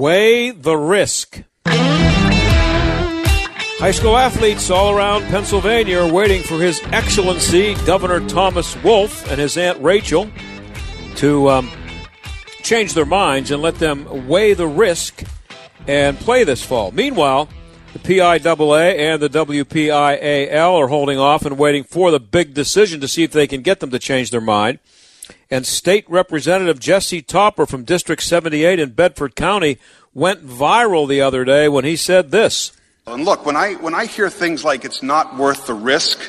Weigh the risk. High school athletes all around Pennsylvania are waiting for His Excellency Governor Thomas Wolf and his Aunt Rachel to um, change their minds and let them weigh the risk and play this fall. Meanwhile, the PIAA and the WPIAL are holding off and waiting for the big decision to see if they can get them to change their mind. And State Representative Jesse Topper from District 78 in Bedford County went viral the other day when he said this. And look, when I, when I hear things like it's not worth the risk,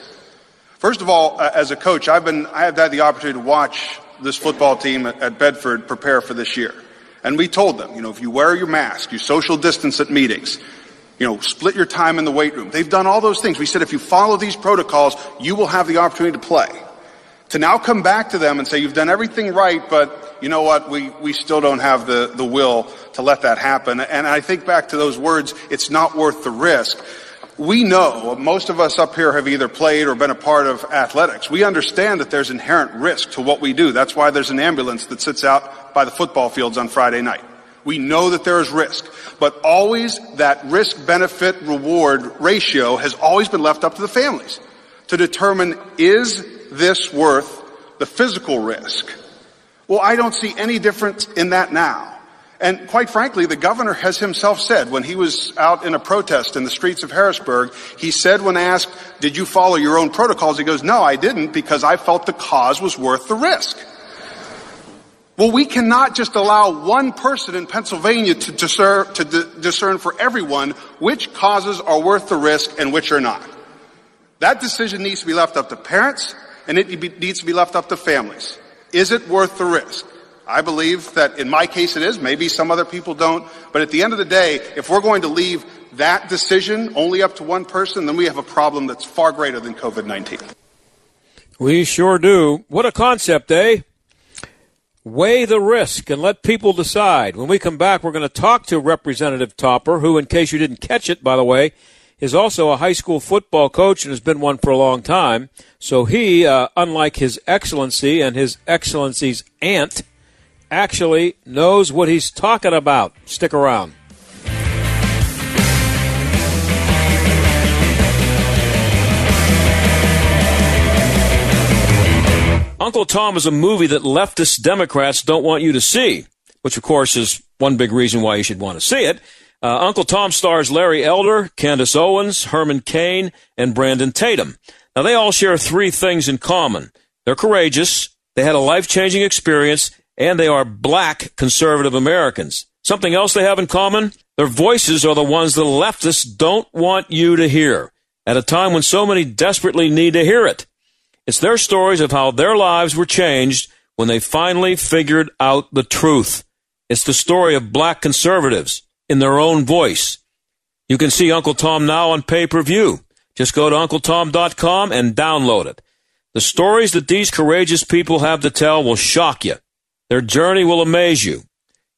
first of all, uh, as a coach, I've been, I have had the opportunity to watch this football team at, at Bedford prepare for this year. And we told them, you know, if you wear your mask, you social distance at meetings, you know, split your time in the weight room. They've done all those things. We said if you follow these protocols, you will have the opportunity to play. To now come back to them and say you've done everything right, but you know what, we, we still don't have the, the will to let that happen. And I think back to those words, it's not worth the risk. We know, most of us up here have either played or been a part of athletics. We understand that there's inherent risk to what we do. That's why there's an ambulance that sits out by the football fields on Friday night. We know that there is risk, but always that risk benefit reward ratio has always been left up to the families to determine is this worth the physical risk? Well, I don't see any difference in that now. And quite frankly, the governor has himself said when he was out in a protest in the streets of Harrisburg, he said when asked, did you follow your own protocols? He goes, no, I didn't because I felt the cause was worth the risk. Well, we cannot just allow one person in Pennsylvania to discern, to discern for everyone which causes are worth the risk and which are not. That decision needs to be left up to parents and it needs to be left up to families. Is it worth the risk? I believe that in my case it is. Maybe some other people don't. But at the end of the day, if we're going to leave that decision only up to one person, then we have a problem that's far greater than COVID-19. We sure do. What a concept, eh? Weigh the risk and let people decide. When we come back, we're going to talk to Representative Topper, who, in case you didn't catch it, by the way, is also a high school football coach and has been one for a long time. So he, uh, unlike His Excellency and His Excellency's aunt, actually knows what he's talking about. Stick around. Uncle Tom is a movie that leftist Democrats don't want you to see, which of course is one big reason why you should want to see it. Uh, Uncle Tom stars Larry Elder, Candace Owens, Herman Cain, and Brandon Tatum. Now they all share three things in common. They're courageous, they had a life-changing experience, and they are black conservative Americans. Something else they have in common? Their voices are the ones the leftists don't want you to hear at a time when so many desperately need to hear it. It's their stories of how their lives were changed when they finally figured out the truth. It's the story of black conservatives in their own voice. You can see Uncle Tom now on pay per view. Just go to UncleTom.com and download it. The stories that these courageous people have to tell will shock you. Their journey will amaze you.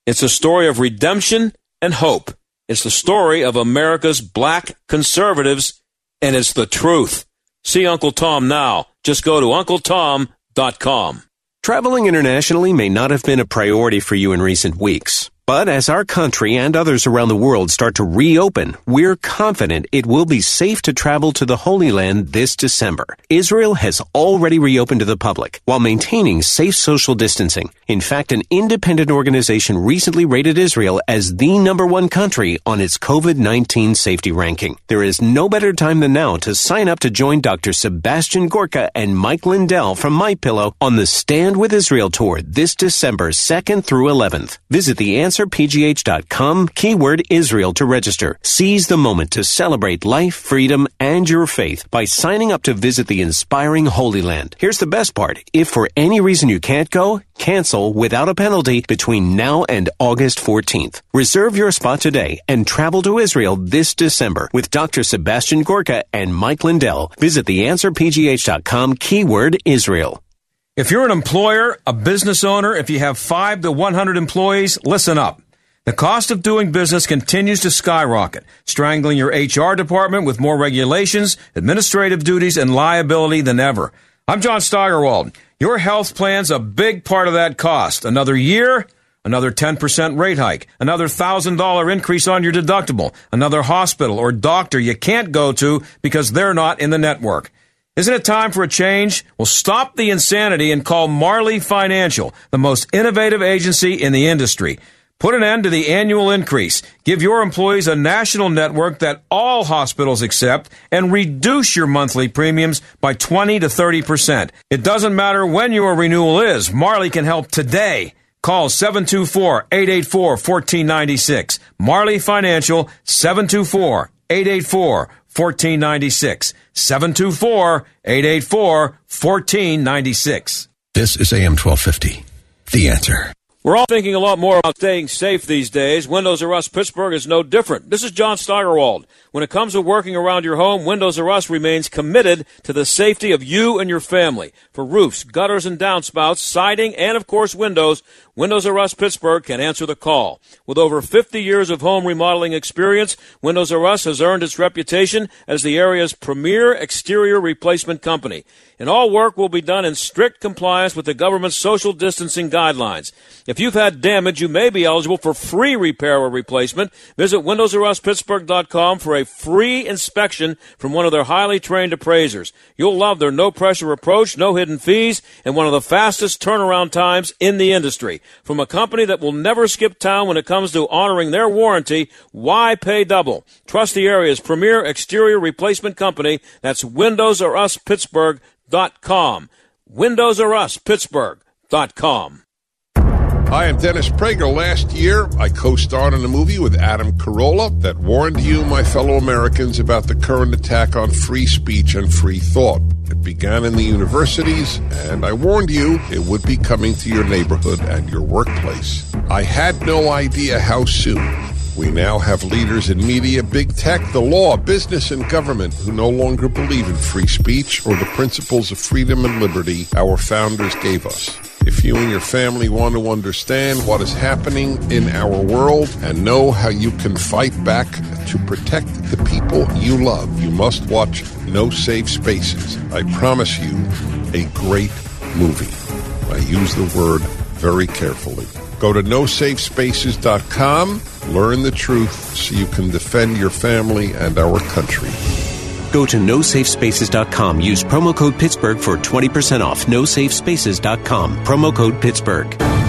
It's a story of redemption and hope. It's the story of America's black conservatives, and it's the truth. See Uncle Tom now. Just go to UncleTom.com. Traveling internationally may not have been a priority for you in recent weeks. But as our country and others around the world start to reopen, we're confident it will be safe to travel to the Holy Land this December. Israel has already reopened to the public while maintaining safe social distancing. In fact, an independent organization recently rated Israel as the number one country on its COVID-19 safety ranking. There is no better time than now to sign up to join Dr. Sebastian Gorka and Mike Lindell from My Pillow on the Stand with Israel tour this December 2nd through 11th. Visit the theanswerpgh.com, keyword Israel to register. Seize the moment to celebrate life, freedom, and your faith by signing up to visit the inspiring Holy Land. Here's the best part. If for any reason you can't go, cancel without a penalty between now and August 14th. Reserve your spot today and travel to Israel this December with Dr. Sebastian Gorka and Mike Lindell. Visit theanswerpgh.com, keyword Israel. If you're an employer, a business owner, if you have 5 to 100 employees, listen up. The cost of doing business continues to skyrocket, strangling your HR department with more regulations, administrative duties, and liability than ever. I'm John Steigerwald. Your health plan's a big part of that cost. Another year, another 10% rate hike, another $1,000 increase on your deductible, another hospital or doctor you can't go to because they're not in the network. Isn't it time for a change? Well, stop the insanity and call Marley Financial, the most innovative agency in the industry. Put an end to the annual increase. Give your employees a national network that all hospitals accept and reduce your monthly premiums by 20 to 30%. It doesn't matter when your renewal is. Marley can help today. Call 724-884-1496. Marley Financial 724-884 1496. 724 884 1496. This is AM 1250. The answer. We're all thinking a lot more about staying safe these days. Windows R Us Pittsburgh is no different. This is John Steigerwald. When it comes to working around your home, Windows R Us remains committed to the safety of you and your family. For roofs, gutters and downspouts, siding, and of course windows, Windows R Us Pittsburgh can answer the call. With over 50 years of home remodeling experience, Windows R Us has earned its reputation as the area's premier exterior replacement company. And all work will be done in strict compliance with the government's social distancing guidelines. You've had damage, you may be eligible for free repair or replacement. Visit WindowsRUsPittsburgh.com for a free inspection from one of their highly trained appraisers. You'll love their no pressure approach, no hidden fees, and one of the fastest turnaround times in the industry. From a company that will never skip town when it comes to honoring their warranty, why pay double? Trust the area's premier exterior replacement company. That's Windows or Windows R Us Pittsburgh.com. Hi, I'm Dennis Prager. Last year, I co starred in a movie with Adam Carolla that warned you, my fellow Americans, about the current attack on free speech and free thought. It began in the universities, and I warned you it would be coming to your neighborhood and your workplace. I had no idea how soon. We now have leaders in media, big tech, the law, business, and government who no longer believe in free speech or the principles of freedom and liberty our founders gave us. If you and your family want to understand what is happening in our world and know how you can fight back to protect the people you love, you must watch No Safe Spaces. I promise you, a great movie. I use the word very carefully. Go to nosafespaces.com, learn the truth so you can defend your family and our country. Go to nosafespaces.com. Use promo code Pittsburgh for 20% off. Nosafespaces.com. Promo code Pittsburgh.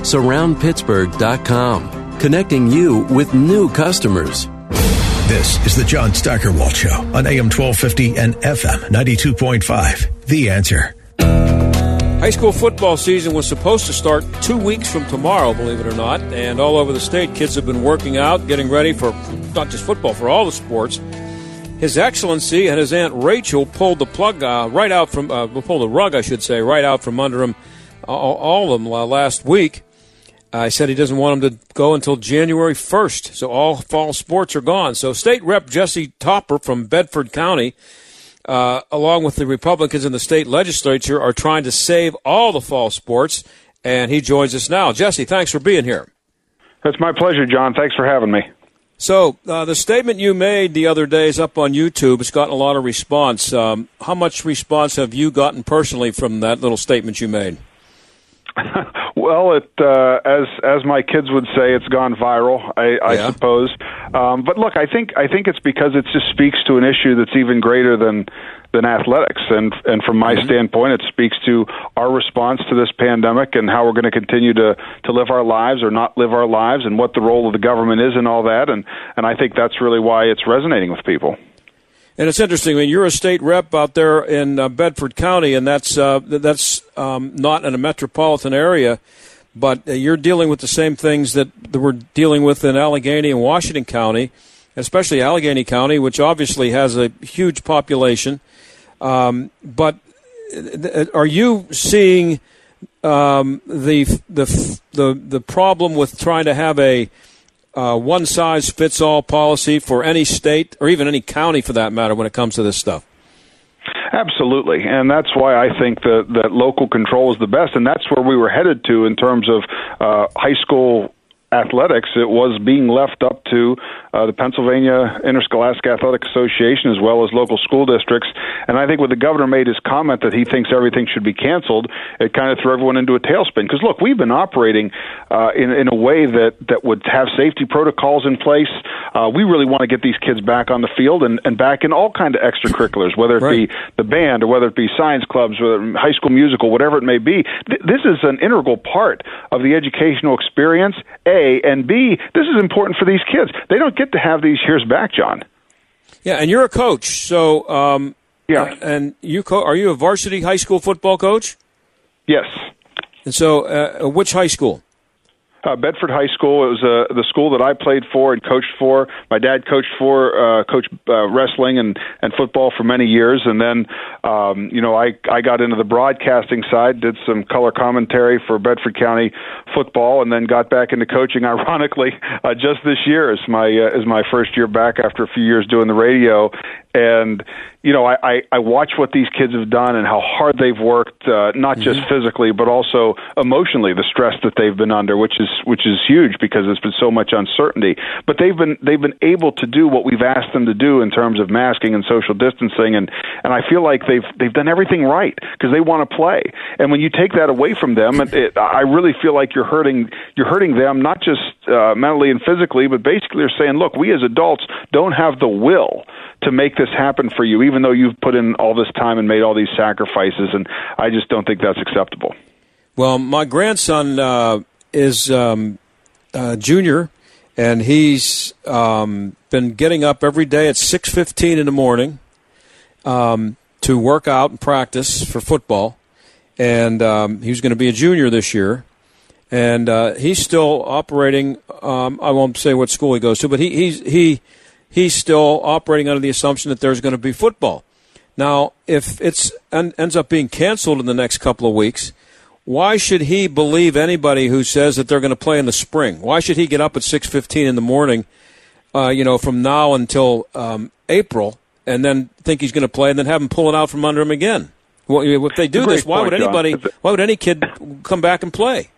Surroundpittsburgh.com, connecting you with new customers. This is the John Steigerwald Show on AM 1250 and FM 92.5. The answer. High school football season was supposed to start two weeks from tomorrow, believe it or not, and all over the state, kids have been working out, getting ready for not just football, for all the sports. His Excellency and his Aunt Rachel pulled the plug uh, right out from, uh, pulled the rug, I should say, right out from under him, all, all of them uh, last week. Uh, he said he doesn't want them to go until January 1st, so all fall sports are gone. So State Rep Jesse Topper from Bedford County, uh, along with the Republicans in the state legislature, are trying to save all the fall sports, and he joins us now. Jesse, thanks for being here. It's my pleasure, John. Thanks for having me. So uh, the statement you made the other day is up on YouTube. It's gotten a lot of response. Um, how much response have you gotten personally from that little statement you made? well, it uh, as as my kids would say, it's gone viral. I, I Yeah. suppose. Um, but look, I think I think it's because it just speaks to an issue that's even greater than than athletics, and and from my standpoint, it speaks to our response to this pandemic and how we're going to continue to to live our lives or not live our lives, and what the role of the government is in all that. And and I think that's really why it's resonating with people. And it's interesting. I mean, you're a state rep out there in uh, Bedford County, and that's uh, that's um, not in a metropolitan area, but uh, you're dealing with the same things that, we're dealing with in Allegheny and Washington County, especially Allegheny County, which obviously has a huge population. Um, but are you seeing um, the the the the problem with trying to have a uh, one size fits all policy for any state or even any county for that matter when it comes to this stuff. Absolutely, and that's why I think that that local control is the best, and that's where we were headed to in terms of uh, high school athletics. It was being left up to uh, the Pennsylvania Interscholastic Athletic Association as well as local school districts. And I think when the governor made his comment that he thinks everything should be canceled, it kind of threw everyone into a tailspin. Because look, we've been operating uh, in in a way that that would have safety protocols in place. Uh, we really want to get these kids back on the field and, and back in all kind of extracurriculars, whether it Right. be the band or whether it be science clubs or high school musical, whatever it may be. Th- this is an integral part of the educational experience. A and B. This is important for these kids. They don't get to have these years back, John. Yeah, and you're a coach, so um, Yeah. and you co- are you a varsity high school football coach? Yes. And so, uh, which high school? Uh, Bedford High School. It was uh, the school that I played for and coached for. My dad coached for, uh, coached uh, wrestling and and football for many years, and then um, you know I I got into the broadcasting side, did some color commentary for Bedford County football, and then got back into coaching. Ironically, uh, just this year is my uh, is my first year back after a few years doing the radio, and you know I, I I watch what these kids have done and how hard they've worked, uh, not just physically but also emotionally, the stress that they've been under, which is which is huge because there's been so much uncertainty. But they've been they've been able to do what we've asked them to do in terms of masking and social distancing, and and I feel like they've they've done everything right because they want to play. And when you take that away from them, it, it, I really feel like you're hurting you're hurting them not just uh, mentally and physically, but basically you're saying, look, we as adults don't have the will to make this happen for you, even though you've put in all this time and made all these sacrifices. And I just don't think that's acceptable. Well, my grandson uh, is um, uh, junior, and he's um, been getting up every day at six fifteen in the morning um, to work out and practice for football. And um, he's going to be a junior this year, and uh, he's still operating. Um, I won't say what school he goes to, but he, he's he he's still operating under the assumption that there's going to be football. Now, if it ends up being canceled in the next couple of weeks, why should he believe anybody who says that they're going to play in the spring? Why should he get up at six fifteen in the morning, uh, you know, from now until um, April, and then think he's going to play, and then have him pull it out from under him again? Well, if they do this, why would anybody? Why would any kid come back and play?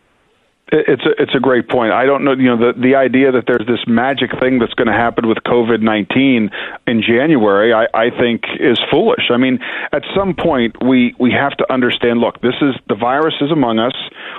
It- It's a it's a great point. I don't know, you know, the the idea that there's this magic thing that's going to happen with COVID nineteen in January, I, I think is foolish. I mean, at some point we we have to understand. Look, this is the virus is among us.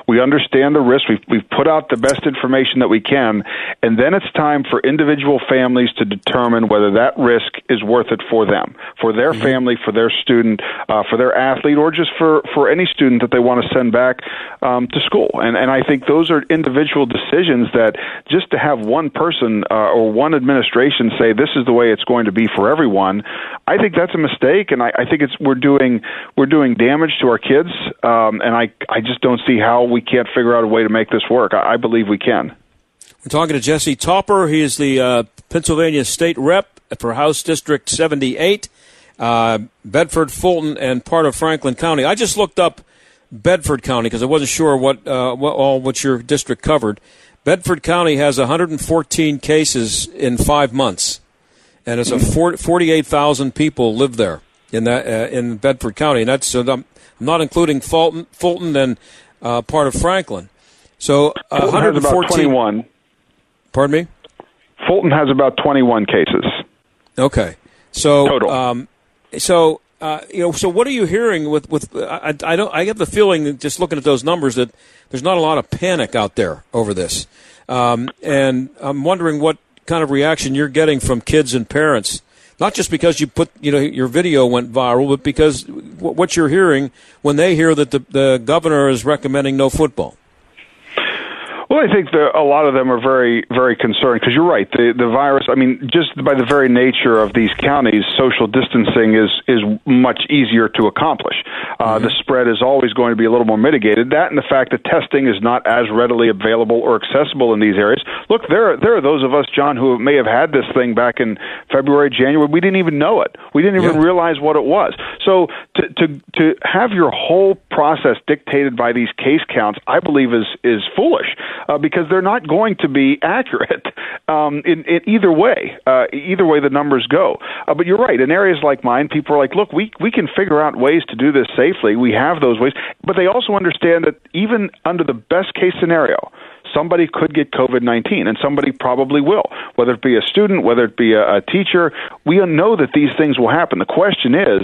We understand the risk. We've we've put out the best information that we can, and then it's time for individual families to determine whether that risk is worth it for them, for their family, for their student, uh, for their athlete, or just for for any student that they want to send back um, to school. And and I think those are individual decisions that just to have one person uh, or one administration say this is the way it's going to be for everyone, I think that's a mistake, and I, I think it's we're doing we're doing damage to our kids, um, and I I just don't see how we can't figure out a way to make this work. I, I believe we can. We're talking to Jesse Topper. He is the uh, Pennsylvania State Rep for House District 78, uh, Bedford, Fulton, and part of Franklin County. I just looked up Bedford County because I wasn't sure what, uh, what all what your district covered. Bedford County has 114 cases in five months, and it's a 48,000 people live there in that uh, in Bedford County, and that's uh, I'm not including Fulton, Fulton and uh, part of Franklin. So uh, Fulton has about 21. Pardon me. Fulton has about 21 cases. Okay. So Total. Um, so uh, you know, so what are you hearing with with? I, I don't. I get the feeling that just looking at those numbers that there's not a lot of panic out there over this, um, and I'm wondering what kind of reaction you're getting from kids and parents. Not just because you put you know your video went viral, but because what you're hearing when they hear that the the governor is recommending no football. Well, I think the, a lot of them are very, very concerned because you're right. The the virus. I mean, just by the very nature of these counties, social distancing is is much easier to accomplish. Uh, mm-hmm. The spread is always going to be a little more mitigated. That and the fact that testing is not as readily available or accessible in these areas. Look, there there are those of us, John, who may have had this thing back in February, January. We didn't even know it. We didn't even yeah. realize what it was. So to to to have your whole process dictated by these case counts, I believe is is foolish uh, because they're not going to be accurate um, in, in either way. Uh, either way, the numbers go. Uh, but you're right. In areas like mine, people are like, "Look, we we can figure out ways to do this safely. We have those ways." But they also understand that even under the best case scenario, somebody could get COVID 19, and somebody probably will, whether it be a student, whether it be a, a teacher. We know that these things will happen. The question is,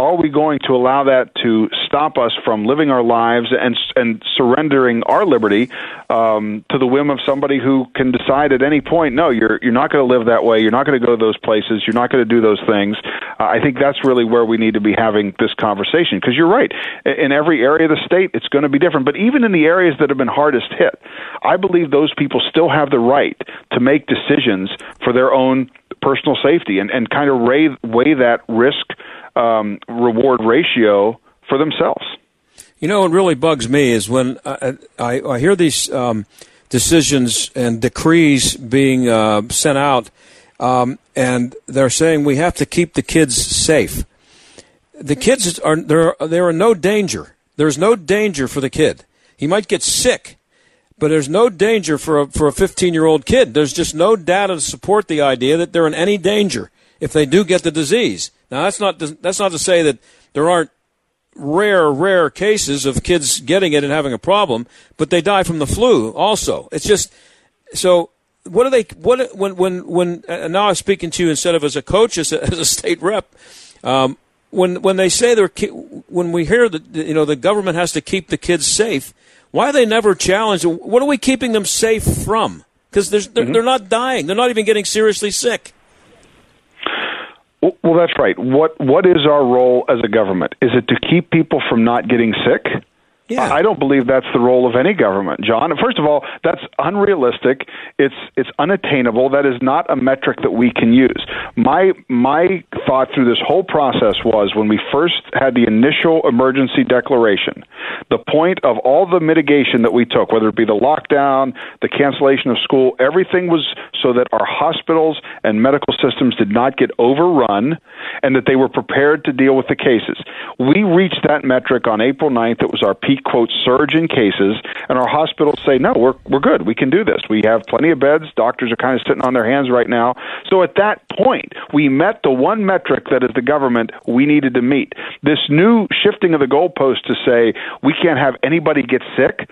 are we going to allow that to stop us from living our lives and and surrendering our liberty um, to the whim of somebody who can decide at any point, no, you're you're not going to live that way. You're not going to go to those places. You're not going to do those things. Uh, I think that's really where we need to be having this conversation because you're right. In every area of the state, it's going to be different. But even in the areas that have been hardest hit, I believe those people still have the right to make decisions for their own personal safety and, and kind of weigh, weigh that risk um, reward ratio for themselves. You know, what really bugs me is when I, I, I hear these um, decisions and decrees being uh, sent out, um, and they're saying we have to keep the kids safe. The kids are there. There are no danger. There's no danger for the kid. He might get sick, but there's no danger for a, for a 15 year old kid. There's just no data to support the idea that they're in any danger if they do get the disease. Now that's not that's not to say that there aren't rare rare cases of kids getting it and having a problem, but they die from the flu also. It's just so what are they what when when when uh, now I'm speaking to you instead of as a coach as a, as a state rep um, when when they say they're when we hear that you know the government has to keep the kids safe why are they never challenged what are we keeping them safe from because they're, mm-hmm. they're not dying they're not even getting seriously sick well, that's right. What what is our role as a government? Is it to keep people from not getting sick? Yeah. I don't believe that's the role of any government, John. First of all, that's unrealistic. It's it's unattainable. That is not a metric that we can use. My my thought through this whole process was when we first had the initial emergency declaration, the point of all the mitigation that we took, whether it be the lockdown, the cancellation of school, everything was so that our hospitals and medical systems did not get overrun and that they were prepared to deal with the cases. We reached that metric on April 9th. It was our peak quote surge in cases, and our hospitals say no, we're we're good. We can do this. We have plenty of beds. Doctors are kind of sitting on their hands right now. So at that point, we met the one metric that as the government we needed to meet. This new shifting of the goalpost to say we can't have anybody get sick.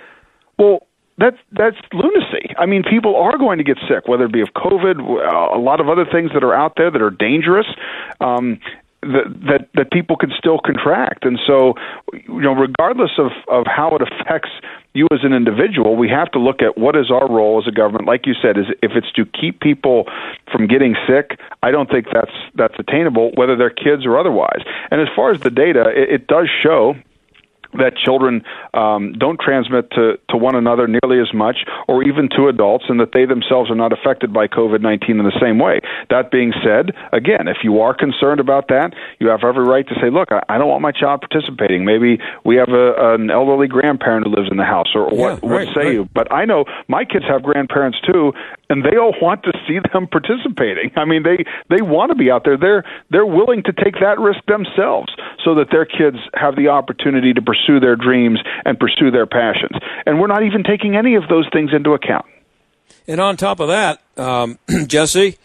Well, that's that's lunacy. I mean, people are going to get sick, whether it be of COVID, a lot of other things that are out there that are dangerous. Um, that that that people can still contract. And so, you know, regardless of of how it affects you as an individual, we have to look at what is our role as a government. Like you said, is if it's to keep people from getting sick, I don't think that's that's attainable, whether they're kids or otherwise. And as far as the data, it, it does show that children um, don't transmit to, to one another nearly as much or even to adults, and that they themselves are not affected by COVID 19 in the same way. That being said, again, if you are concerned about that, you have every right to say, look, I, I don't want my child participating. Maybe we have a, an elderly grandparent who lives in the house, or, yeah, what, right, what say right. you? But I know my kids have grandparents too, and they all want to see them participating. I mean, they they want to be out there. They're they're willing to take that risk themselves so that their kids have the opportunity to pursue their dreams and pursue their passions. And we're not even taking any of those things into account. And on top of that, um, Jesse,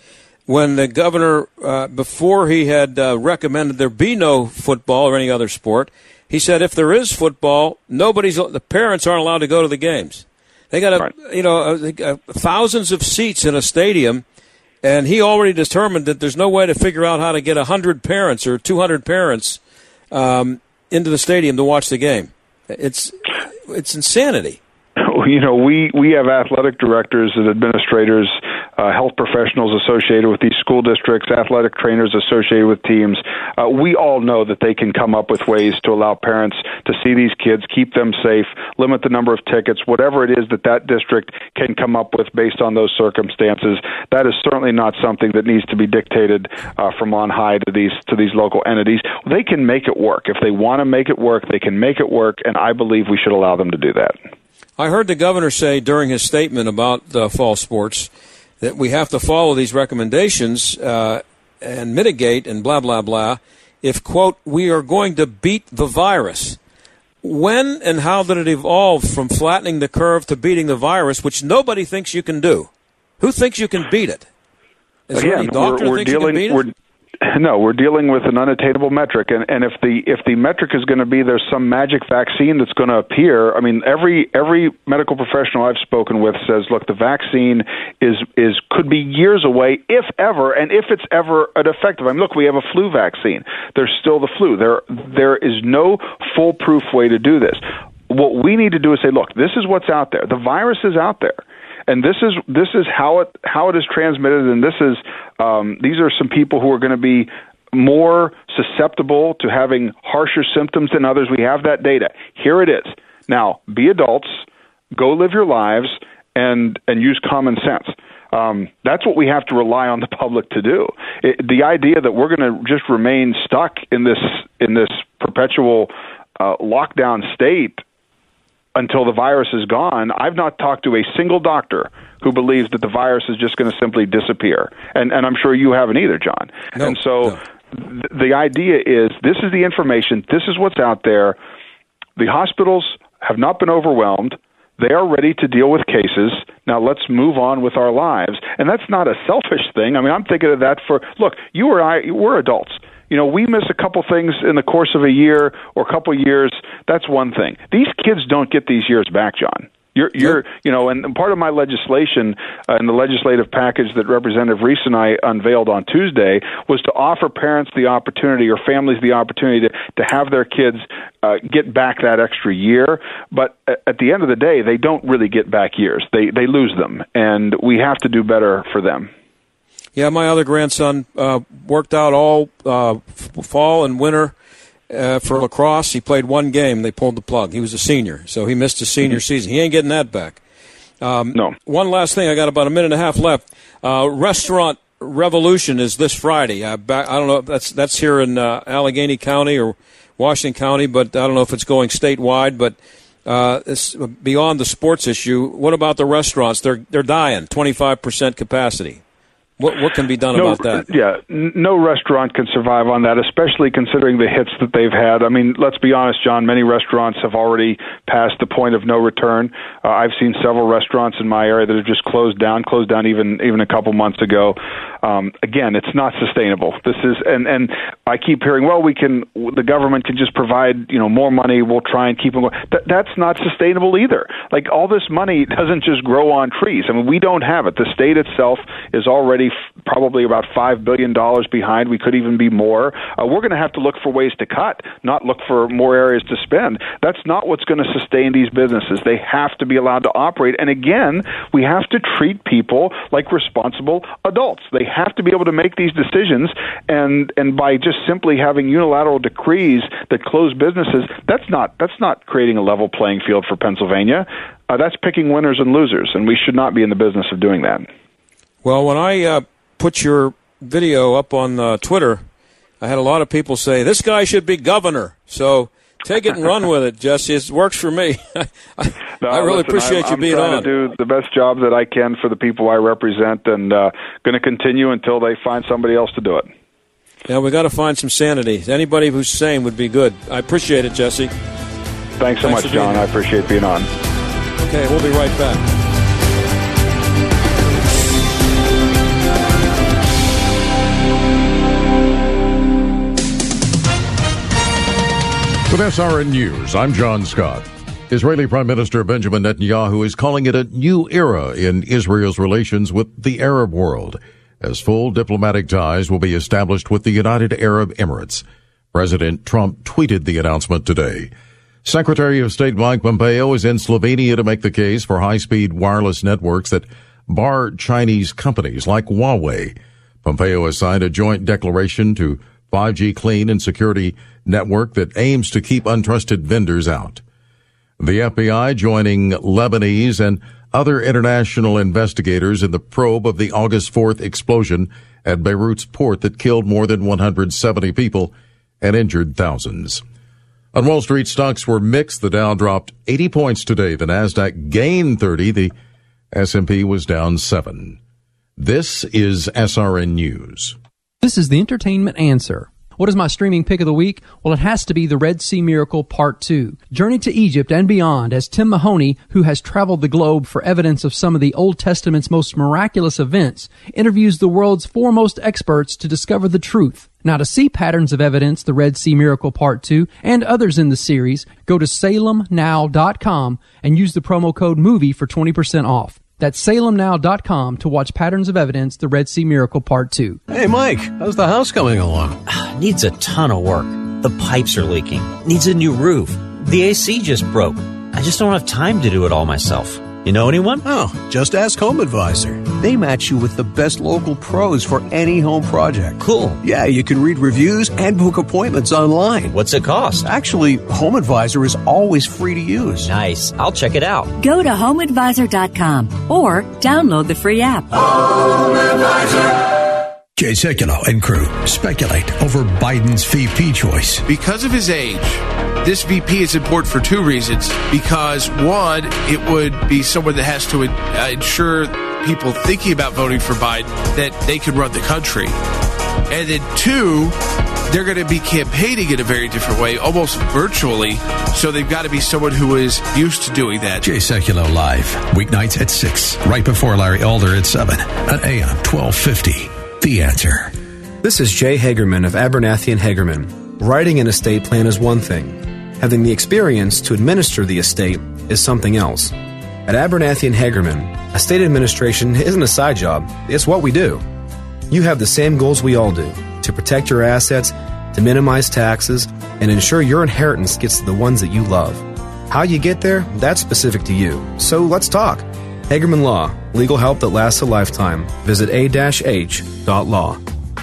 when the governor, uh, before he had uh, recommended there be no football or any other sport, he said if there is football, nobody's the parents aren't allowed to go to the games. They got a, right. you know uh, uh, thousands of seats in a stadium, and he already determined that there's no way to figure out how to get hundred parents or two hundred parents um, into the stadium to watch the game. It's it's insanity. You know, we we have athletic directors and administrators uh, health professionals associated with these school districts, athletic trainers associated with teams. Uh, we all know that they can come up with ways to allow parents to see these kids, keep them safe, limit the number of tickets, whatever it is that that district can come up with based on those circumstances. That is certainly not something that needs to be dictated uh, from on high to these to these local entities. They can make it work if they want to make it work. They can make it work, and I believe we should allow them to do that. I heard the governor say during his statement about uh, fall sports that we have to follow these recommendations uh, and mitigate and blah, blah, blah. If, quote, we are going to beat the virus. When and how did it evolve from flattening the curve to beating the virus, which nobody thinks you can do? Who thinks you can beat it? Is Again, there any doctor we're, we're dealing, we're, no, we're dealing with an unattainable metric, and, and if the if the metric is going to be there's some magic vaccine that's going to appear, I mean every every medical professional I've spoken with says, look, the vaccine is is could be years away, if ever, and if it's ever an effective. I mean, look, we have a flu vaccine. There's still the flu. There there is no foolproof way to do this. What we need to do is say, look, this is what's out there. The virus is out there and this is this is how it how it is transmitted, and this is um, these are some people who are going to be more susceptible to having harsher symptoms than others. We have that data. Here it is. Now, be adults, go live your lives, and and use common sense. Um, that's what we have to rely on the public to do. It, the idea that we're going to just remain stuck in this in this perpetual uh, lockdown state until the virus is gone, I've not talked to a single doctor who believes that the virus is just going to simply disappear. And, and I'm sure you haven't either, John. No, and so no. th- the idea is this is the information, this is what's out there. The hospitals have not been overwhelmed. They are ready to deal with cases. Now let's move on with our lives. And that's not a selfish thing. I mean, I'm thinking of that for look, you or I, we're adults you know, we miss a couple things in the course of a year or a couple years. That's one thing. These kids don't get these years back, John. You're, you're, you know, and part of my legislation uh, in the legislative package that Representative Reese and I unveiled on Tuesday was to offer parents the opportunity or families the opportunity to, to have their kids uh, get back that extra year. But at the end of the day, they don't really get back years. They they lose them, and we have to do better for them. Yeah, my other grandson uh, worked out all uh, fall and winter uh, for lacrosse. He played one game. They pulled the plug. He was a senior, so he missed his senior mm-hmm. season. He ain't getting that back. Um, no. One last thing. I got about a minute and a half left. Uh, restaurant Revolution is this Friday. Uh, back, I don't know. That's that's here in uh, Allegheny County or Washington County, but I don't know if it's going statewide. But uh, beyond the sports issue. What about the restaurants? They're they're dying. Twenty five percent capacity. What what can be done no, about that? Yeah, no restaurant can survive on that, especially considering the hits that they've had. I mean, let's be honest, John. Many restaurants have already passed the point of no return. Uh, I've seen several restaurants in my area that have just closed down, closed down even even a couple months ago. Um, again, it's not sustainable. This is, and and I keep hearing, well, we can, the government can just provide, you know, more money. We'll try and keep them going. Th- that's not sustainable either. Like all this money doesn't just grow on trees. I mean, we don't have it. The state itself is already probably about five billion dollars behind. We could even be more. Uh, we're going to have to look for ways to cut, not look for more areas to spend. That's not what's going to sustain these businesses. They have to be allowed to operate. And again, we have to treat people like responsible adults. They have to be able to make these decisions, and and by just simply having unilateral decrees that close businesses, that's not that's not creating a level playing field for Pennsylvania. Uh, that's picking winners and losers, and we should not be in the business of doing that. Well, when I uh, put your video up on uh, Twitter, I had a lot of people say this guy should be governor. So Take it and run with it, Jesse. It works for me. I, No, I really listen, appreciate I'm, you being on. I'm trying on. to do the best job that I can for the people I represent, and uh, going to continue until they find somebody else to do it. Yeah, we got to find some sanity. Anybody who's sane would be good. I appreciate it, Jesse. Thanks so Thanks much, John. I appreciate being on. Okay, we'll be right back. With SRN News, I'm John Scott. Israeli Prime Minister Benjamin Netanyahu is calling it a new era in Israel's relations with the Arab world, as full diplomatic ties will be established with the United Arab Emirates. President Trump tweeted the announcement today. Secretary of State Mike Pompeo is in Slovenia to make the case for high-speed wireless networks that bar Chinese companies like Huawei. Pompeo has signed a joint declaration to 5G clean and security network that aims to keep untrusted vendors out. The FBI joining Lebanese and other international investigators in the probe of the August 4th explosion at Beirut's port that killed more than 170 people and injured thousands. On Wall Street, stocks were mixed. The Dow dropped 80 points today. The Nasdaq gained 30. The S&P was down 7. This is SRN News. This is the entertainment answer. What is my streaming pick of the week? Well, it has to be The Red Sea Miracle Part 2. Journey to Egypt and beyond as Tim Mahoney, who has traveled the globe for evidence of some of the Old Testament's most miraculous events, interviews the world's foremost experts to discover the truth. Now, to see patterns of evidence, The Red Sea Miracle Part 2, and others in the series, go to salemnow.com and use the promo code MOVIE for 20% off. That's salemnow.com to watch Patterns of Evidence, The Red Sea Miracle Part 2. Hey, Mike, how's the house coming along? Ah, needs a ton of work. The pipes are leaking. Needs a new roof. The AC just broke. I just don't have time to do it all myself. You know anyone? Oh, just ask Home Advisor. They match you with the best local pros for any home project. Cool. Yeah, you can read reviews and book appointments online. What's it cost? Actually, Home Advisor is always free to use. Nice. I'll check it out. Go to homeadvisor.com or download the free app. Home Advisor. Jay Sekulow and crew speculate over Biden's VP choice. Because of his age, this VP is important for two reasons. Because, one, it would be someone that has to uh, ensure people thinking about voting for Biden that they can run the country. And then, two, they're going to be campaigning in a very different way, almost virtually. So they've got to be someone who is used to doing that. Jay Sekulow live, weeknights at 6, right before Larry Elder at 7, on AM 1250. The answer. This is Jay Hagerman of Abernathy and Hagerman. Writing an estate plan is one thing. Having the experience to administer the estate is something else. At Abernathy and Hagerman, estate administration isn't a side job, it's what we do. You have the same goals we all do to protect your assets, to minimize taxes, and ensure your inheritance gets to the ones that you love. How you get there, that's specific to you. So let's talk. Hagerman Law, legal help that lasts a lifetime. Visit a-h.law.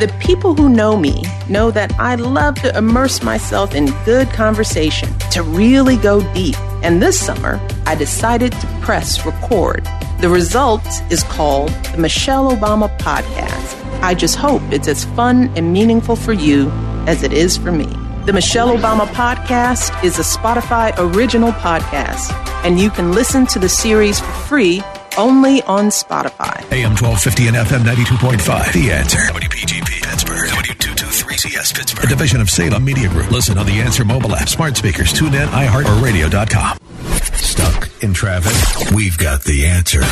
The people who know me know that I love to immerse myself in good conversation, to really go deep. And this summer, I decided to press record. The result is called the Michelle Obama Podcast. I just hope it's as fun and meaningful for you as it is for me. The Michelle Obama Podcast is a Spotify original podcast, and you can listen to the series for free only on Spotify. AM 1250 and FM 92.5. The answer. WPGP Pittsburgh. W223CS Pittsburgh. A division of Salem Media Group. Listen on the Answer mobile app, smart speakers, tune in, iHeart, or radio.com. Stuck in traffic? We've got the answer.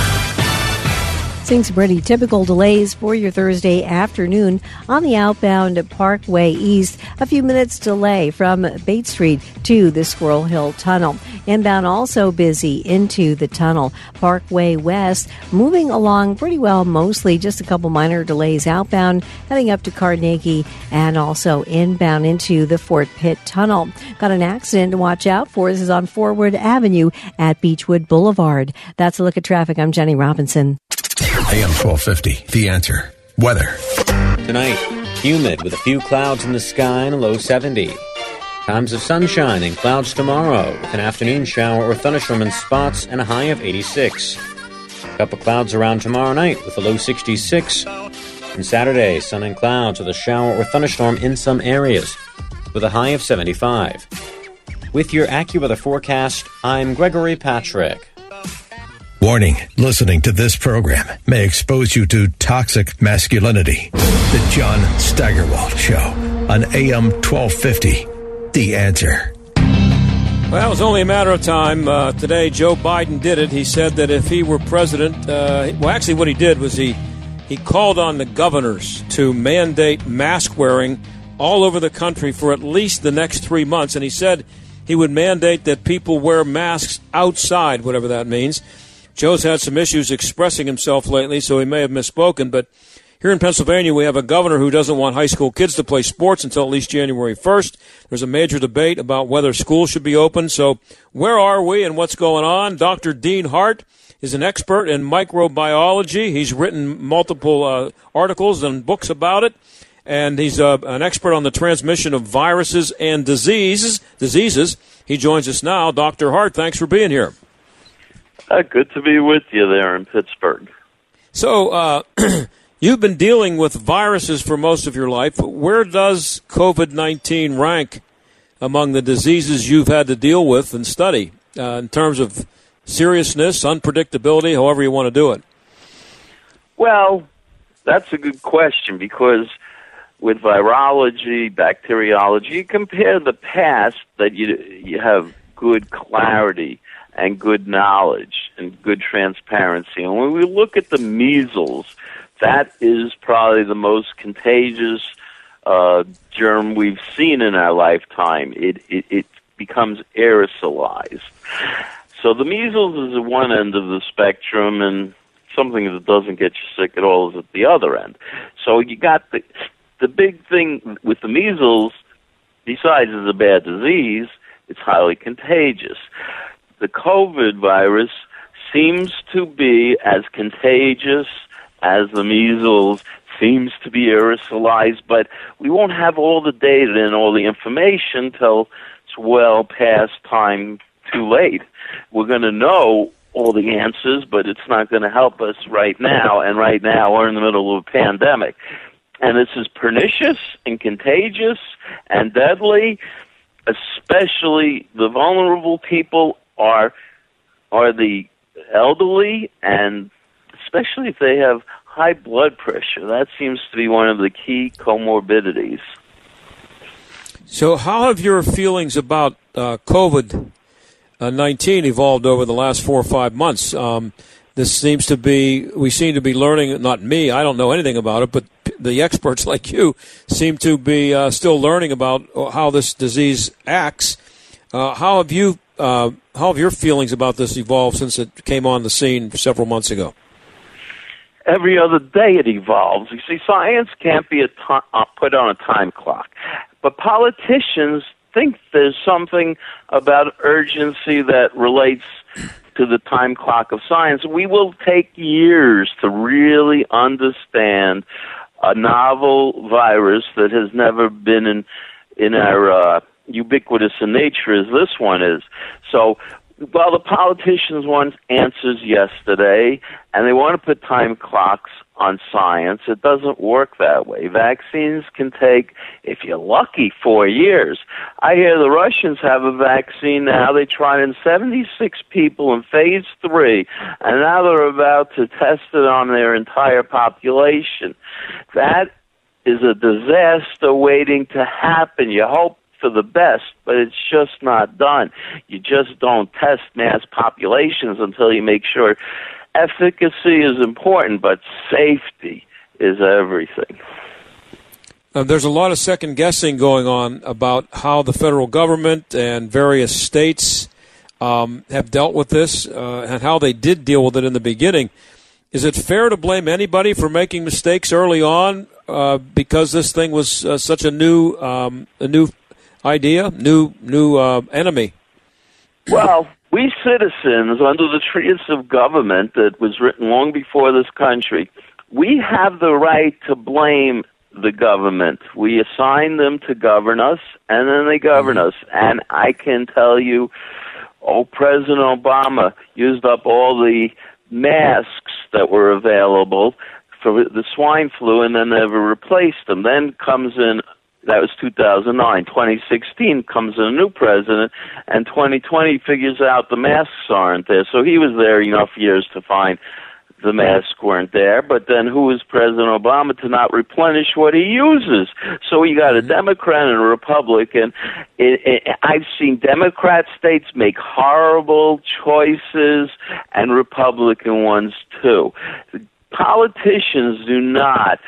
Some pretty typical delays for your Thursday afternoon on the outbound Parkway East. A few minutes delay from Bates Street to the Squirrel Hill Tunnel. Inbound also busy into the tunnel. Parkway West moving along pretty well, mostly just a couple minor delays outbound, heading up to Carnegie and also inbound into the Fort Pitt Tunnel. Got an accident to watch out for. This is on Forward Avenue at Beechwood Boulevard. That's a look at traffic. I'm Jenny Robinson. AM 1250, The Answer. Weather. Tonight, humid with a few clouds in the sky and a low 70. Times of sunshine and clouds tomorrow with an afternoon shower or thunderstorm in spots and a high of 86. Couple clouds around tomorrow night with a low 66. And Saturday, sun and clouds with a shower or thunderstorm in some areas with a high of 75. With your AccuWeather forecast, I'm Gregory Patrick. Warning listening to this program may expose you to toxic masculinity. The John Steigerwald Show on AM 1250. The answer. Well, it was only a matter of time. Uh, today, Joe Biden did it. He said that if he were president, uh, well, actually, what he did was he he called on the governors to mandate mask wearing all over the country for at least the next three months. And he said he would mandate that people wear masks outside, whatever that means. Joe's had some issues expressing himself lately, so he may have misspoken. But here in Pennsylvania, we have a governor who doesn't want high school kids to play sports until at least January 1st. There's a major debate about whether schools should be open. So, where are we and what's going on? Dr. Dean Hart is an expert in microbiology. He's written multiple uh, articles and books about it. And he's uh, an expert on the transmission of viruses and diseases. Diseases. He joins us now. Dr. Hart, thanks for being here. Uh, good to be with you there in Pittsburgh. So, uh, you've been dealing with viruses for most of your life. Where does COVID 19 rank among the diseases you've had to deal with and study uh, in terms of seriousness, unpredictability, however you want to do it? Well, that's a good question because with virology, bacteriology, you compare the past that you you have good clarity and good knowledge and good transparency. And when we look at the measles, that is probably the most contagious uh, germ we've seen in our lifetime. It, it, it becomes aerosolized. So the measles is at one end of the spectrum, and something that doesn't get you sick at all is at the other end. So you got the the big thing with the measles, besides it's a bad disease, it's highly contagious the COVID virus seems to be as contagious as the measles, seems to be aerosolized, but we won't have all the data and all the information till it's well past time too late. We're going to know all the answers, but it's not going to help us right now, and right now we're in the middle of a pandemic. And this is pernicious and contagious and deadly, especially the vulnerable people are are the elderly and especially if they have high blood pressure. That seems to be one of the key comorbidities. So, how have your feelings about uh, COVID uh, 19 evolved over the last four or five months? Um, this seems to be, we seem to be learning, not me, I don't know anything about it, but the experts like you seem to be uh, still learning about how this disease acts. Uh, how have you uh, how have your feelings about this evolved since it came on the scene several months ago? Every other day it evolves. You see, science can't be to- uh, put on a time clock, but politicians think there's something about urgency that relates to the time clock of science. We will take years to really understand a novel virus that has never been in in our uh, ubiquitous in nature as this one is. So while the politicians want answers yesterday and they want to put time clocks on science, it doesn't work that way. Vaccines can take, if you're lucky, four years. I hear the Russians have a vaccine now. They tried in 76 people in phase three, and now they're about to test it on their entire population. That is a disaster waiting to happen. You hope for the best, but it's just not done. You just don't test mass populations until you make sure efficacy is important, but safety is everything. Uh, there's a lot of second guessing going on about how the federal government and various states um, have dealt with this uh, and how they did deal with it in the beginning. Is it fair to blame anybody for making mistakes early on uh, because this thing was uh, such a new um, a new idea, new new uh, enemy? Well, we citizens, under the treatise of government that was written long before this country, we have the right to blame the government. We assign them to govern us, and then they govern us. And I can tell you, oh, President Obama used up all the masks that were available for the swine flu and then never replaced them. Then comes in that was 2009. 2016 comes in a new president, and 2020 figures out the masks aren't there. So he was there enough years to find the masks weren't there. But then who is President Obama to not replenish what he uses? So you got a mm-hmm. Democrat and a Republican. It, it, I've seen Democrat states make horrible choices and Republican ones too. Politicians do not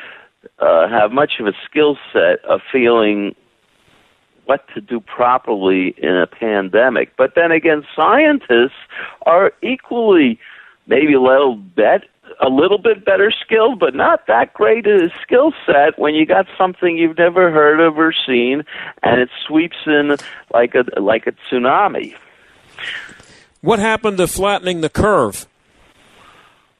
uh, have much of a skill set of feeling what to do properly in a pandemic. But then again, scientists are equally maybe a little bit a little bit better skilled, but not that great a skill set when you got something you've never heard of or seen, and it sweeps in like a like a tsunami. What happened to flattening the curve?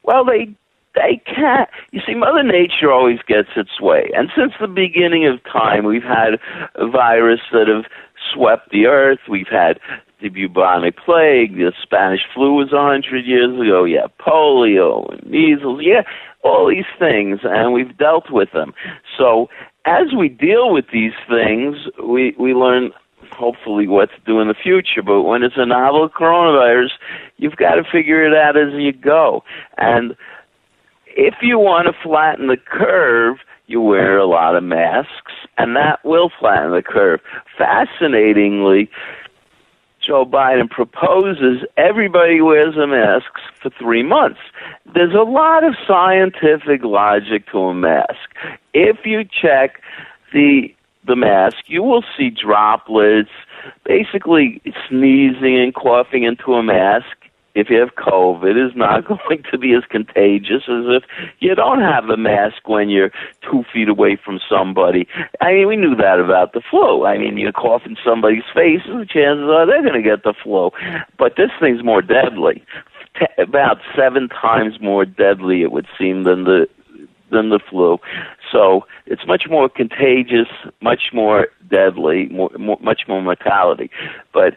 Well, they they can't. You see, Mother Nature always gets its way, and since the beginning of time, we've had a virus that have swept the earth. We've had the bubonic plague, the Spanish flu was a hundred years ago. Yeah, polio and measles. Yeah, all these things, and we've dealt with them. So as we deal with these things, we we learn hopefully what to do in the future. But when it's a novel coronavirus, you've got to figure it out as you go. And if you want to flatten the curve, you wear a lot of masks, and that will flatten the curve. Fascinatingly, Joe Biden proposes everybody wears a mask for three months. There's a lot of scientific logic to a mask. If you check the the mask, you will see droplets, basically sneezing and coughing into a mask if you have COVID is not going to be as contagious as if you don't have a mask when you're two feet away from somebody. I mean, we knew that about the flu. I mean, you cough in somebody's face, and the chances are they're going to get the flu. But this thing's more deadly. T- about seven times more deadly, it would seem, than the than the flu. So it's much more contagious, much more deadly, more, more, much more mortality. But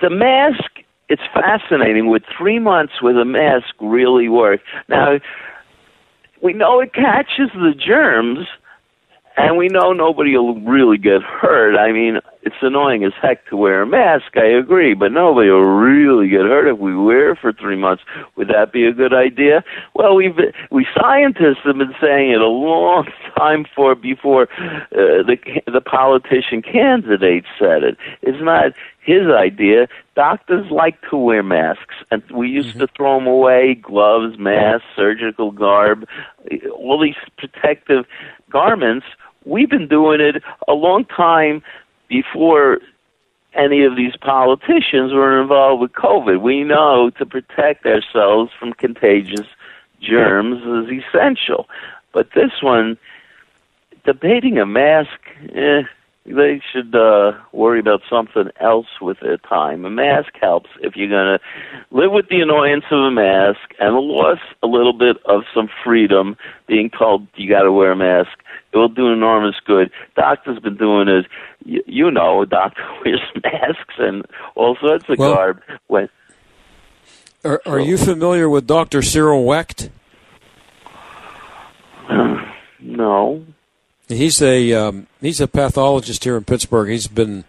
the mask it's fascinating. Would three months with a mask really work? Now, we know it catches the germs, and we know nobody will really get hurt. I mean, it's annoying as heck to wear a mask, I agree, but nobody will really get hurt if we wear it for three months. Would that be a good idea? Well, we've we scientists have been saying it a long time for before uh, the the politician candidate said it. It's not his idea. Doctors like to wear masks, and we used mm-hmm. to throw them away gloves, masks, surgical garb, all these protective garments. We've been doing it a long time before any of these politicians were involved with COVID. We know to protect ourselves from contagious germs is essential. But this one, debating a mask, eh, they should uh, worry about something else with their time. A mask helps if you're going to live with the annoyance of a mask and loss a little bit of some freedom, being told you got to wear a mask. It will do enormous good. Doctors been doing it. You, you know, a doctor wears masks and all sorts of well, garb. When are, are so, you familiar with Doctor Cyril Wecht? no. He's a um, he's a pathologist here in Pittsburgh. He's been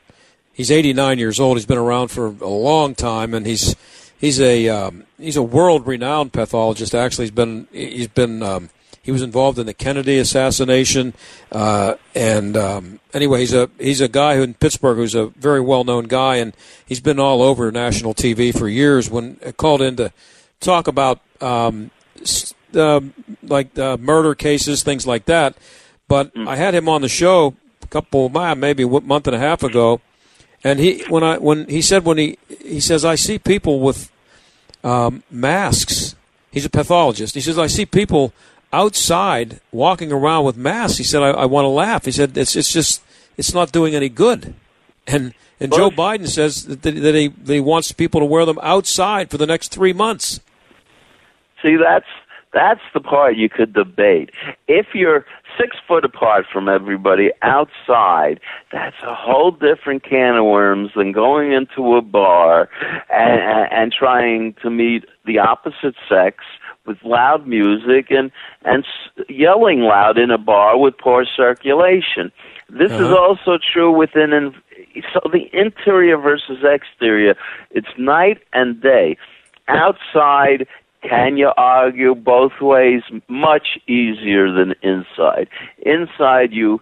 he's 89 years old. He's been around for a long time, and he's he's a um, he's a world renowned pathologist. Actually, he's been he's been um, he was involved in the Kennedy assassination, uh, and um, anyway, he's a he's a guy who in Pittsburgh who's a very well known guy, and he's been all over national TV for years. When called in to talk about um, uh, like uh, murder cases, things like that. But Mm. I had him on the show a couple, maybe a month and a half ago, and he when I when he said when he he says I see people with um, masks. He's a pathologist. He says I see people outside walking around with masks. He said I, I want to laugh. He said it's it's just it's not doing any good. And and Joe Biden says that, that he that he wants people to wear them outside for the next three months. See, that's that's the part you could debate. If you're six foot apart from everybody outside, that's a whole different can of worms than going into a bar and, and, and trying to meet the opposite sex with loud music and and s- yelling loud in a bar with poor circulation. This is Uh-huh. also true within so the interior versus exterior. It's night and day. Outside, can you argue both ways? Much easier than inside. Inside, you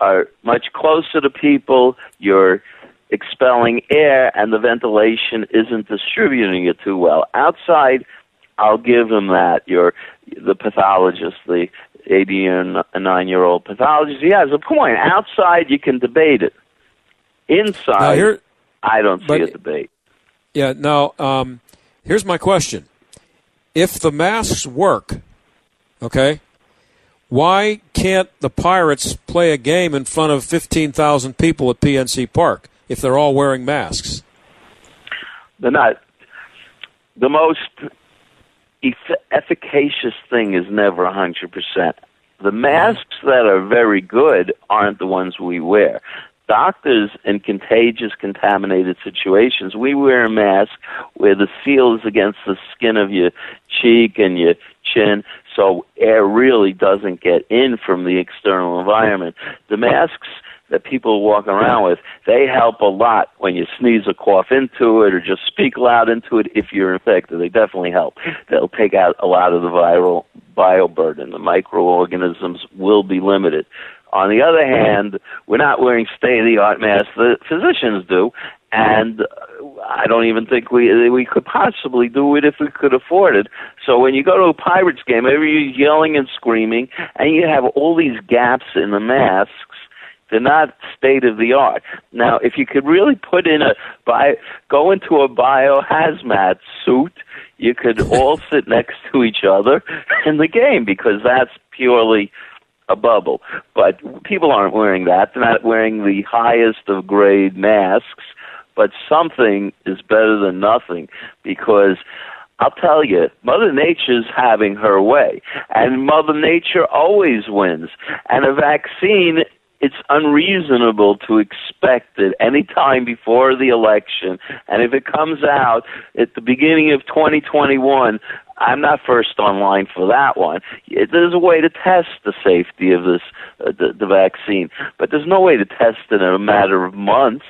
are much closer to people. You're expelling air, and the ventilation isn't distributing it too well. Outside, I'll give him that. You're the pathologist, the 80 and 9 year old pathologist. He has a point. Outside, you can debate it. Inside, I don't see but- a debate. Yeah. Now, um, here's my question: If the masks work, okay, why can't the Pirates play a game in front of fifteen thousand people at PNC Park if they're all wearing masks? They're not. The most eff- efficacious thing is never 100%. The masks that are very good aren't the ones we wear. Doctors in contagious, contaminated situations, we wear a mask where the seal is against the skin of your cheek and your chin, so air really doesn't get in from the external environment. The masks that people walk around with, they help a lot when you sneeze or cough into it or just speak loud into it if you're infected. They definitely help. They'll take out a lot of the viral bioburden. The microorganisms will be limited. On the other hand, we're not wearing state of the art masks. that physicians do, and I don't even think we we could possibly do it if we could afford it. So when you go to a Pirates game, everybody's yelling and screaming, and you have all these gaps in the masks. They're not state of the art. Now, if you could really put in a bio, go into a biohazmat suit, you could all sit next to each other in the game because that's purely a bubble. But people aren't wearing that. They're not wearing the highest of grade masks. But something is better than nothing because I'll tell you, Mother Nature's having her way. And Mother Nature always wins. And a vaccine it's unreasonable to expect it any time before the election. And if it comes out at the beginning of 2021, I'm not first online for that one. There's a way to test the safety of this uh, the, the vaccine, but there's no way to test it in a matter of months.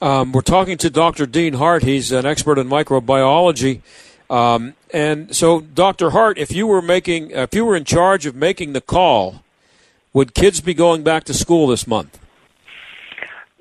Um, we're talking to Dr. Dean Hart. He's an expert in microbiology. Um, and so, Dr. Hart, if you were making, if you were in charge of making the call, would kids be going back to school this month?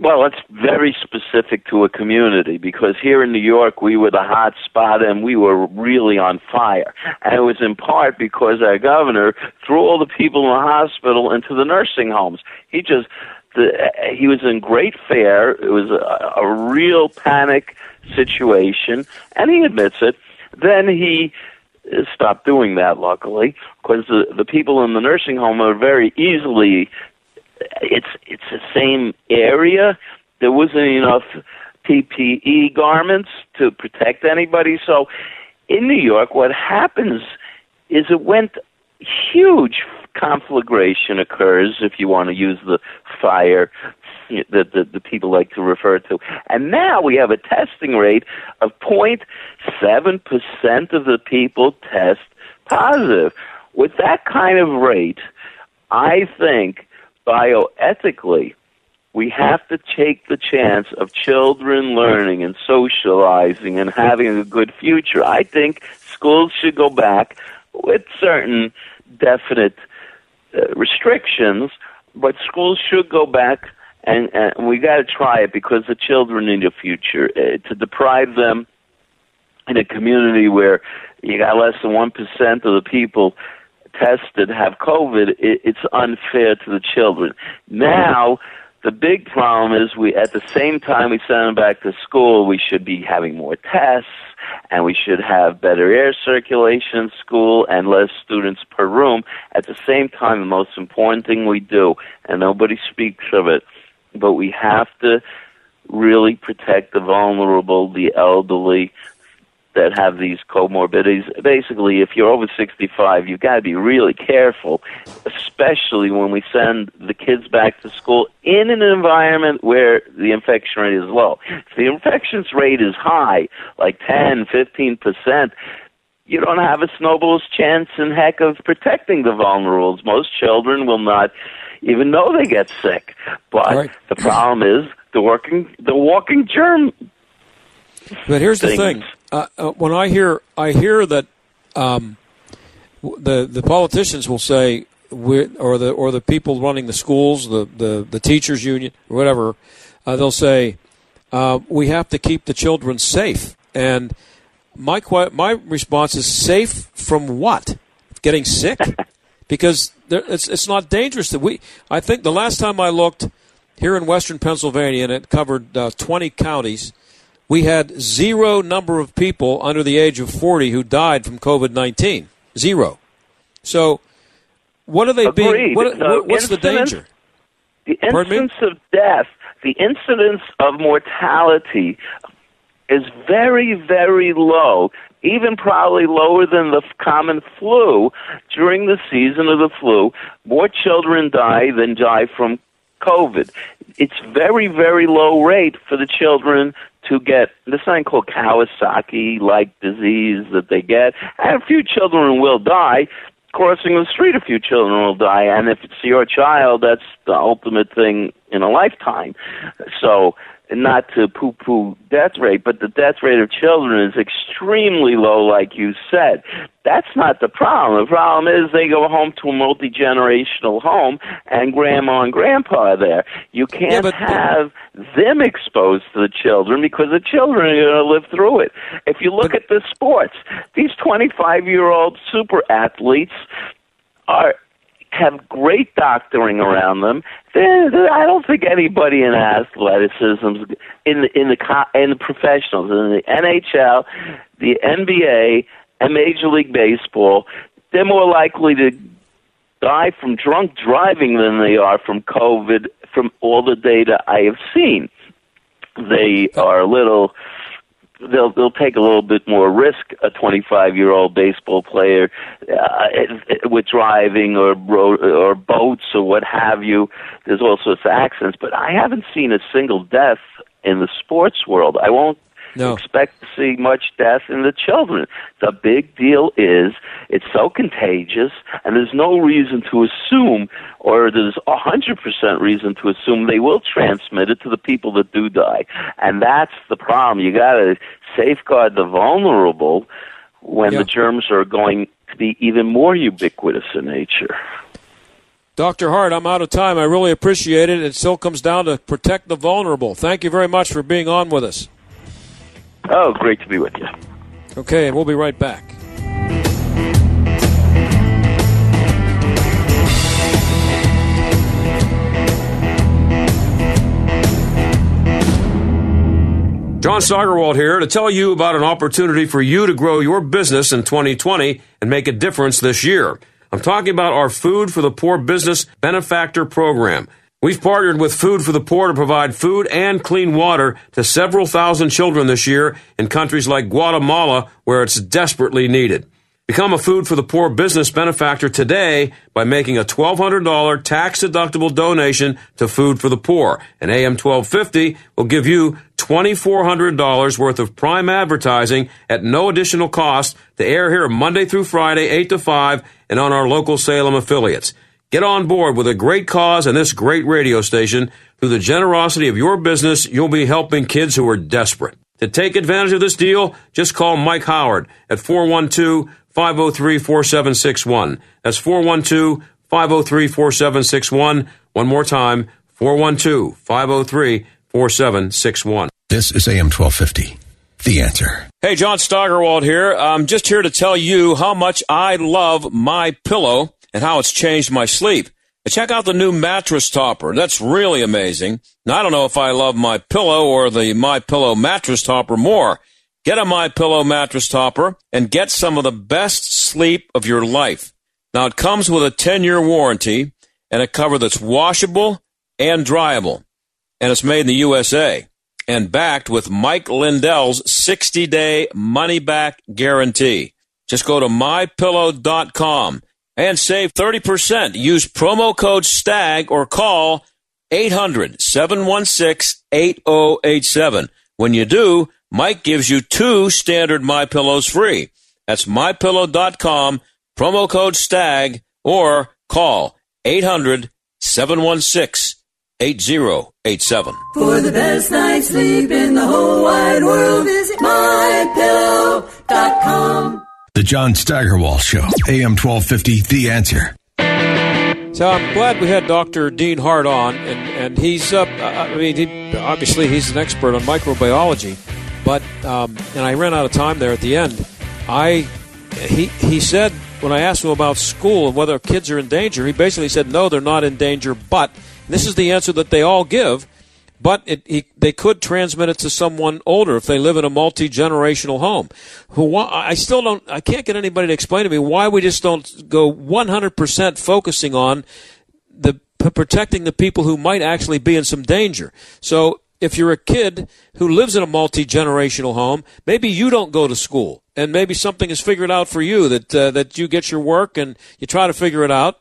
Well, it's very specific to a community because here in New York we were the hot spot and we were really on fire. And it was in part because our governor threw all the people in the hospital into the nursing homes. He just the, he was in great fear. It was a, a real panic situation, and he admits it. Then he stopped doing that, luckily, because the the people in the nursing home are very easily it's it's the same area. There wasn't enough PPE garments to protect anybody. So in New York, what happens is it went huge conflagration occurs if you want to use the fire that the, the people like to refer to. And now we have a testing rate of 0.7% of the people test positive. With that kind of rate, I think bioethically, we have to take the chance of children learning and socializing and having a good future. I think schools should go back with certain definite uh, restrictions, but schools should go back and, and we got to try it because the children need a future. Uh, to deprive them in a community where you got less than 1% of the people tested have COVID, it, it's unfair to the children. Now, the big problem is we, at the same time we send them back to school, we should be having more tests and we should have better air circulation in school and less students per room. At the same time, the most important thing we do, and nobody speaks of it, but we have to really protect the vulnerable, the elderly, that have these comorbidities. Basically, if you're over 65, you've got to be really careful, especially when we send the kids back to school in an environment where the infection rate is low. If the infection rate is high, like 10, 15%, you don't have a snowball's chance in heck of protecting the vulnerables. Most children will not even know they get sick. But right. the problem is the working the walking germ. But here's the thing: uh, uh, when I hear I hear that um, the the politicians will say or the or the people running the schools, the the, the teachers union, or whatever, uh, they'll say uh, we have to keep the children safe. And my my response is safe from what? Getting sick? Because it's it's not dangerous that we. I think the last time I looked here in Western Pennsylvania, and it covered uh, 20 counties we had zero number of people under the age of 40 who died from COVID 19. Zero. So, what are they Agreed. being? What, what's the danger? The incidence of death, the incidence of mortality is very, very low, even probably lower than the common flu. During the season of the flu, more children die than die from COVID. It's very, very low rate for the children to get this thing called Kawasaki-like disease that they get, and a few children will die. Crossing the street, a few children will die, and if it's your child, that's the ultimate thing in a lifetime. So not to poo poo death rate, but the death rate of children is extremely low, like you said. That's not the problem. The problem is they go home to a multi generational home and grandma and grandpa are there. You can't yeah, but, have them exposed to the children because the children are going to live through it. If you look but, at the sports, these 25 year old super athletes are have great doctoring around them. I don't think anybody in athleticism, in the in the in the professionals, in the NHL, the NBA, and Major League Baseball, they're more likely to die from drunk driving than they are from COVID. From all the data I have seen, they uh, are a little they'll they'll take a little bit more risk. A 25 year old baseball player uh, with driving or or boats or what have you. There's all sorts of accidents, but I haven't seen a single death in the sports world. I won't no. expect to see much death in the children. The big deal is it's so contagious, and there's no reason to assume, or there's a hundred percent reason to assume they will transmit it to the people that do die, and that's the problem. You got to safeguard the vulnerable when yeah. the germs are going to be even more ubiquitous in nature. Dr. Hart, I'm out of time. I really appreciate it. It still comes down to protect the vulnerable. Thank you very much for being on with us. Oh, great to be with you. Okay, and we'll be right back. John Steigerwald here to tell you about an opportunity for you to grow your business in 2020 and make a difference this year. I'm talking about our Food for the Poor Business Benefactor Program. We've partnered with Food for the Poor to provide food and clean water to several thousand children this year in countries like Guatemala where it's desperately needed. Become a Food for the Poor business benefactor today by making a $1,200 tax deductible donation to Food for the Poor. And AM 1250 will give you $2,400 worth of prime advertising at no additional cost to air here Monday through Friday, 8 to 5, and on our local Salem affiliates. Get on board with a great cause and this great radio station. Through the generosity of your business, you'll be helping kids who are desperate. To take advantage of this deal, just call Mike Howard at 412 503 4761. That's 412 503 4761. One more time, 412 503 4761. This is AM 1250. The Answer. Hey, John Steigerwald here. I'm just here to tell you how much I love my pillow and how it's changed my sleep. Check out the new mattress topper. That's really amazing. Now, I don't know if I love my pillow or the my pillow mattress topper more. Get a my pillow mattress topper and get some of the best sleep of your life. Now it comes with a 10 year warranty and a cover that's washable and dryable. And it's made in the USA and backed with Mike Lindell's 60 day money back guarantee. Just go to mypillow.com and save 30%. Use promo code STAG or call 800 716 8087. When you do, Mike gives you two standard My Pillows free. That's mypillow.com, promo code STAG, or call 800 716 8087. For the best night's sleep in the whole wide world, visit mypillow.com. The John Steigerwald Show, AM 1250, The Answer. So I'm glad we had Dr. Dean Hart on, and, and he's, uh, I mean, he, obviously he's an expert on microbiology, but, um, and I ran out of time there at the end. I, he, he said, when I asked him about school and whether kids are in danger, he basically said, no, they're not in danger, but this is the answer that they all give. But it, he, they could transmit it to someone older if they live in a multi generational home. Who I still don't, I can't get anybody to explain to me why we just don't go 100% focusing on the protecting the people who might actually be in some danger. So if you're a kid who lives in a multi generational home, maybe you don't go to school, and maybe something is figured out for you that uh, that you get your work and you try to figure it out,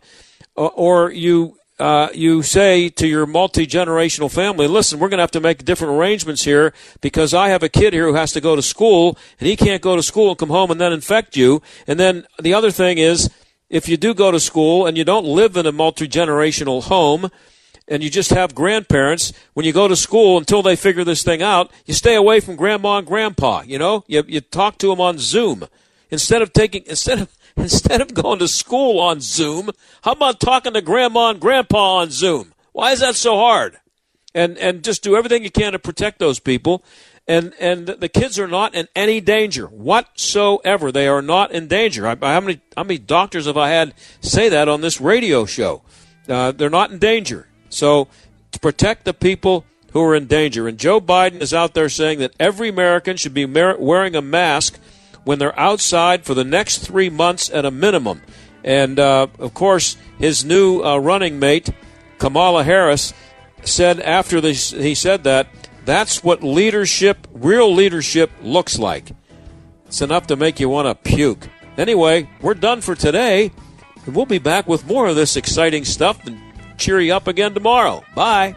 or, or you uh, you say to your multi generational family, listen, we're going to have to make different arrangements here because I have a kid here who has to go to school and he can't go to school and come home and then infect you. And then the other thing is, if you do go to school and you don't live in a multi generational home, and you just have grandparents, when you go to school until they figure this thing out, you stay away from grandma and grandpa. You know, you, you talk to them on Zoom instead of taking instead of instead of going to school on Zoom. How about talking to grandma and grandpa on Zoom? Why is that so hard? And and just do everything you can to protect those people. And and the kids are not in any danger whatsoever. They are not in danger. I, how many how many doctors have I had say that on this radio show? Uh, they're not in danger. So to protect the people who are in danger. And Joe Biden is out there saying that every American should be wearing a mask when they're outside for the next three months at a minimum. And uh, of course, his new uh, running mate, Kamala Harris, said after this, he said that that's what leadership, real leadership, looks like. It's enough to make you want to puke. Anyway, we're done for today. And we'll be back with more of this exciting stuff and cheer you up again tomorrow. Bye.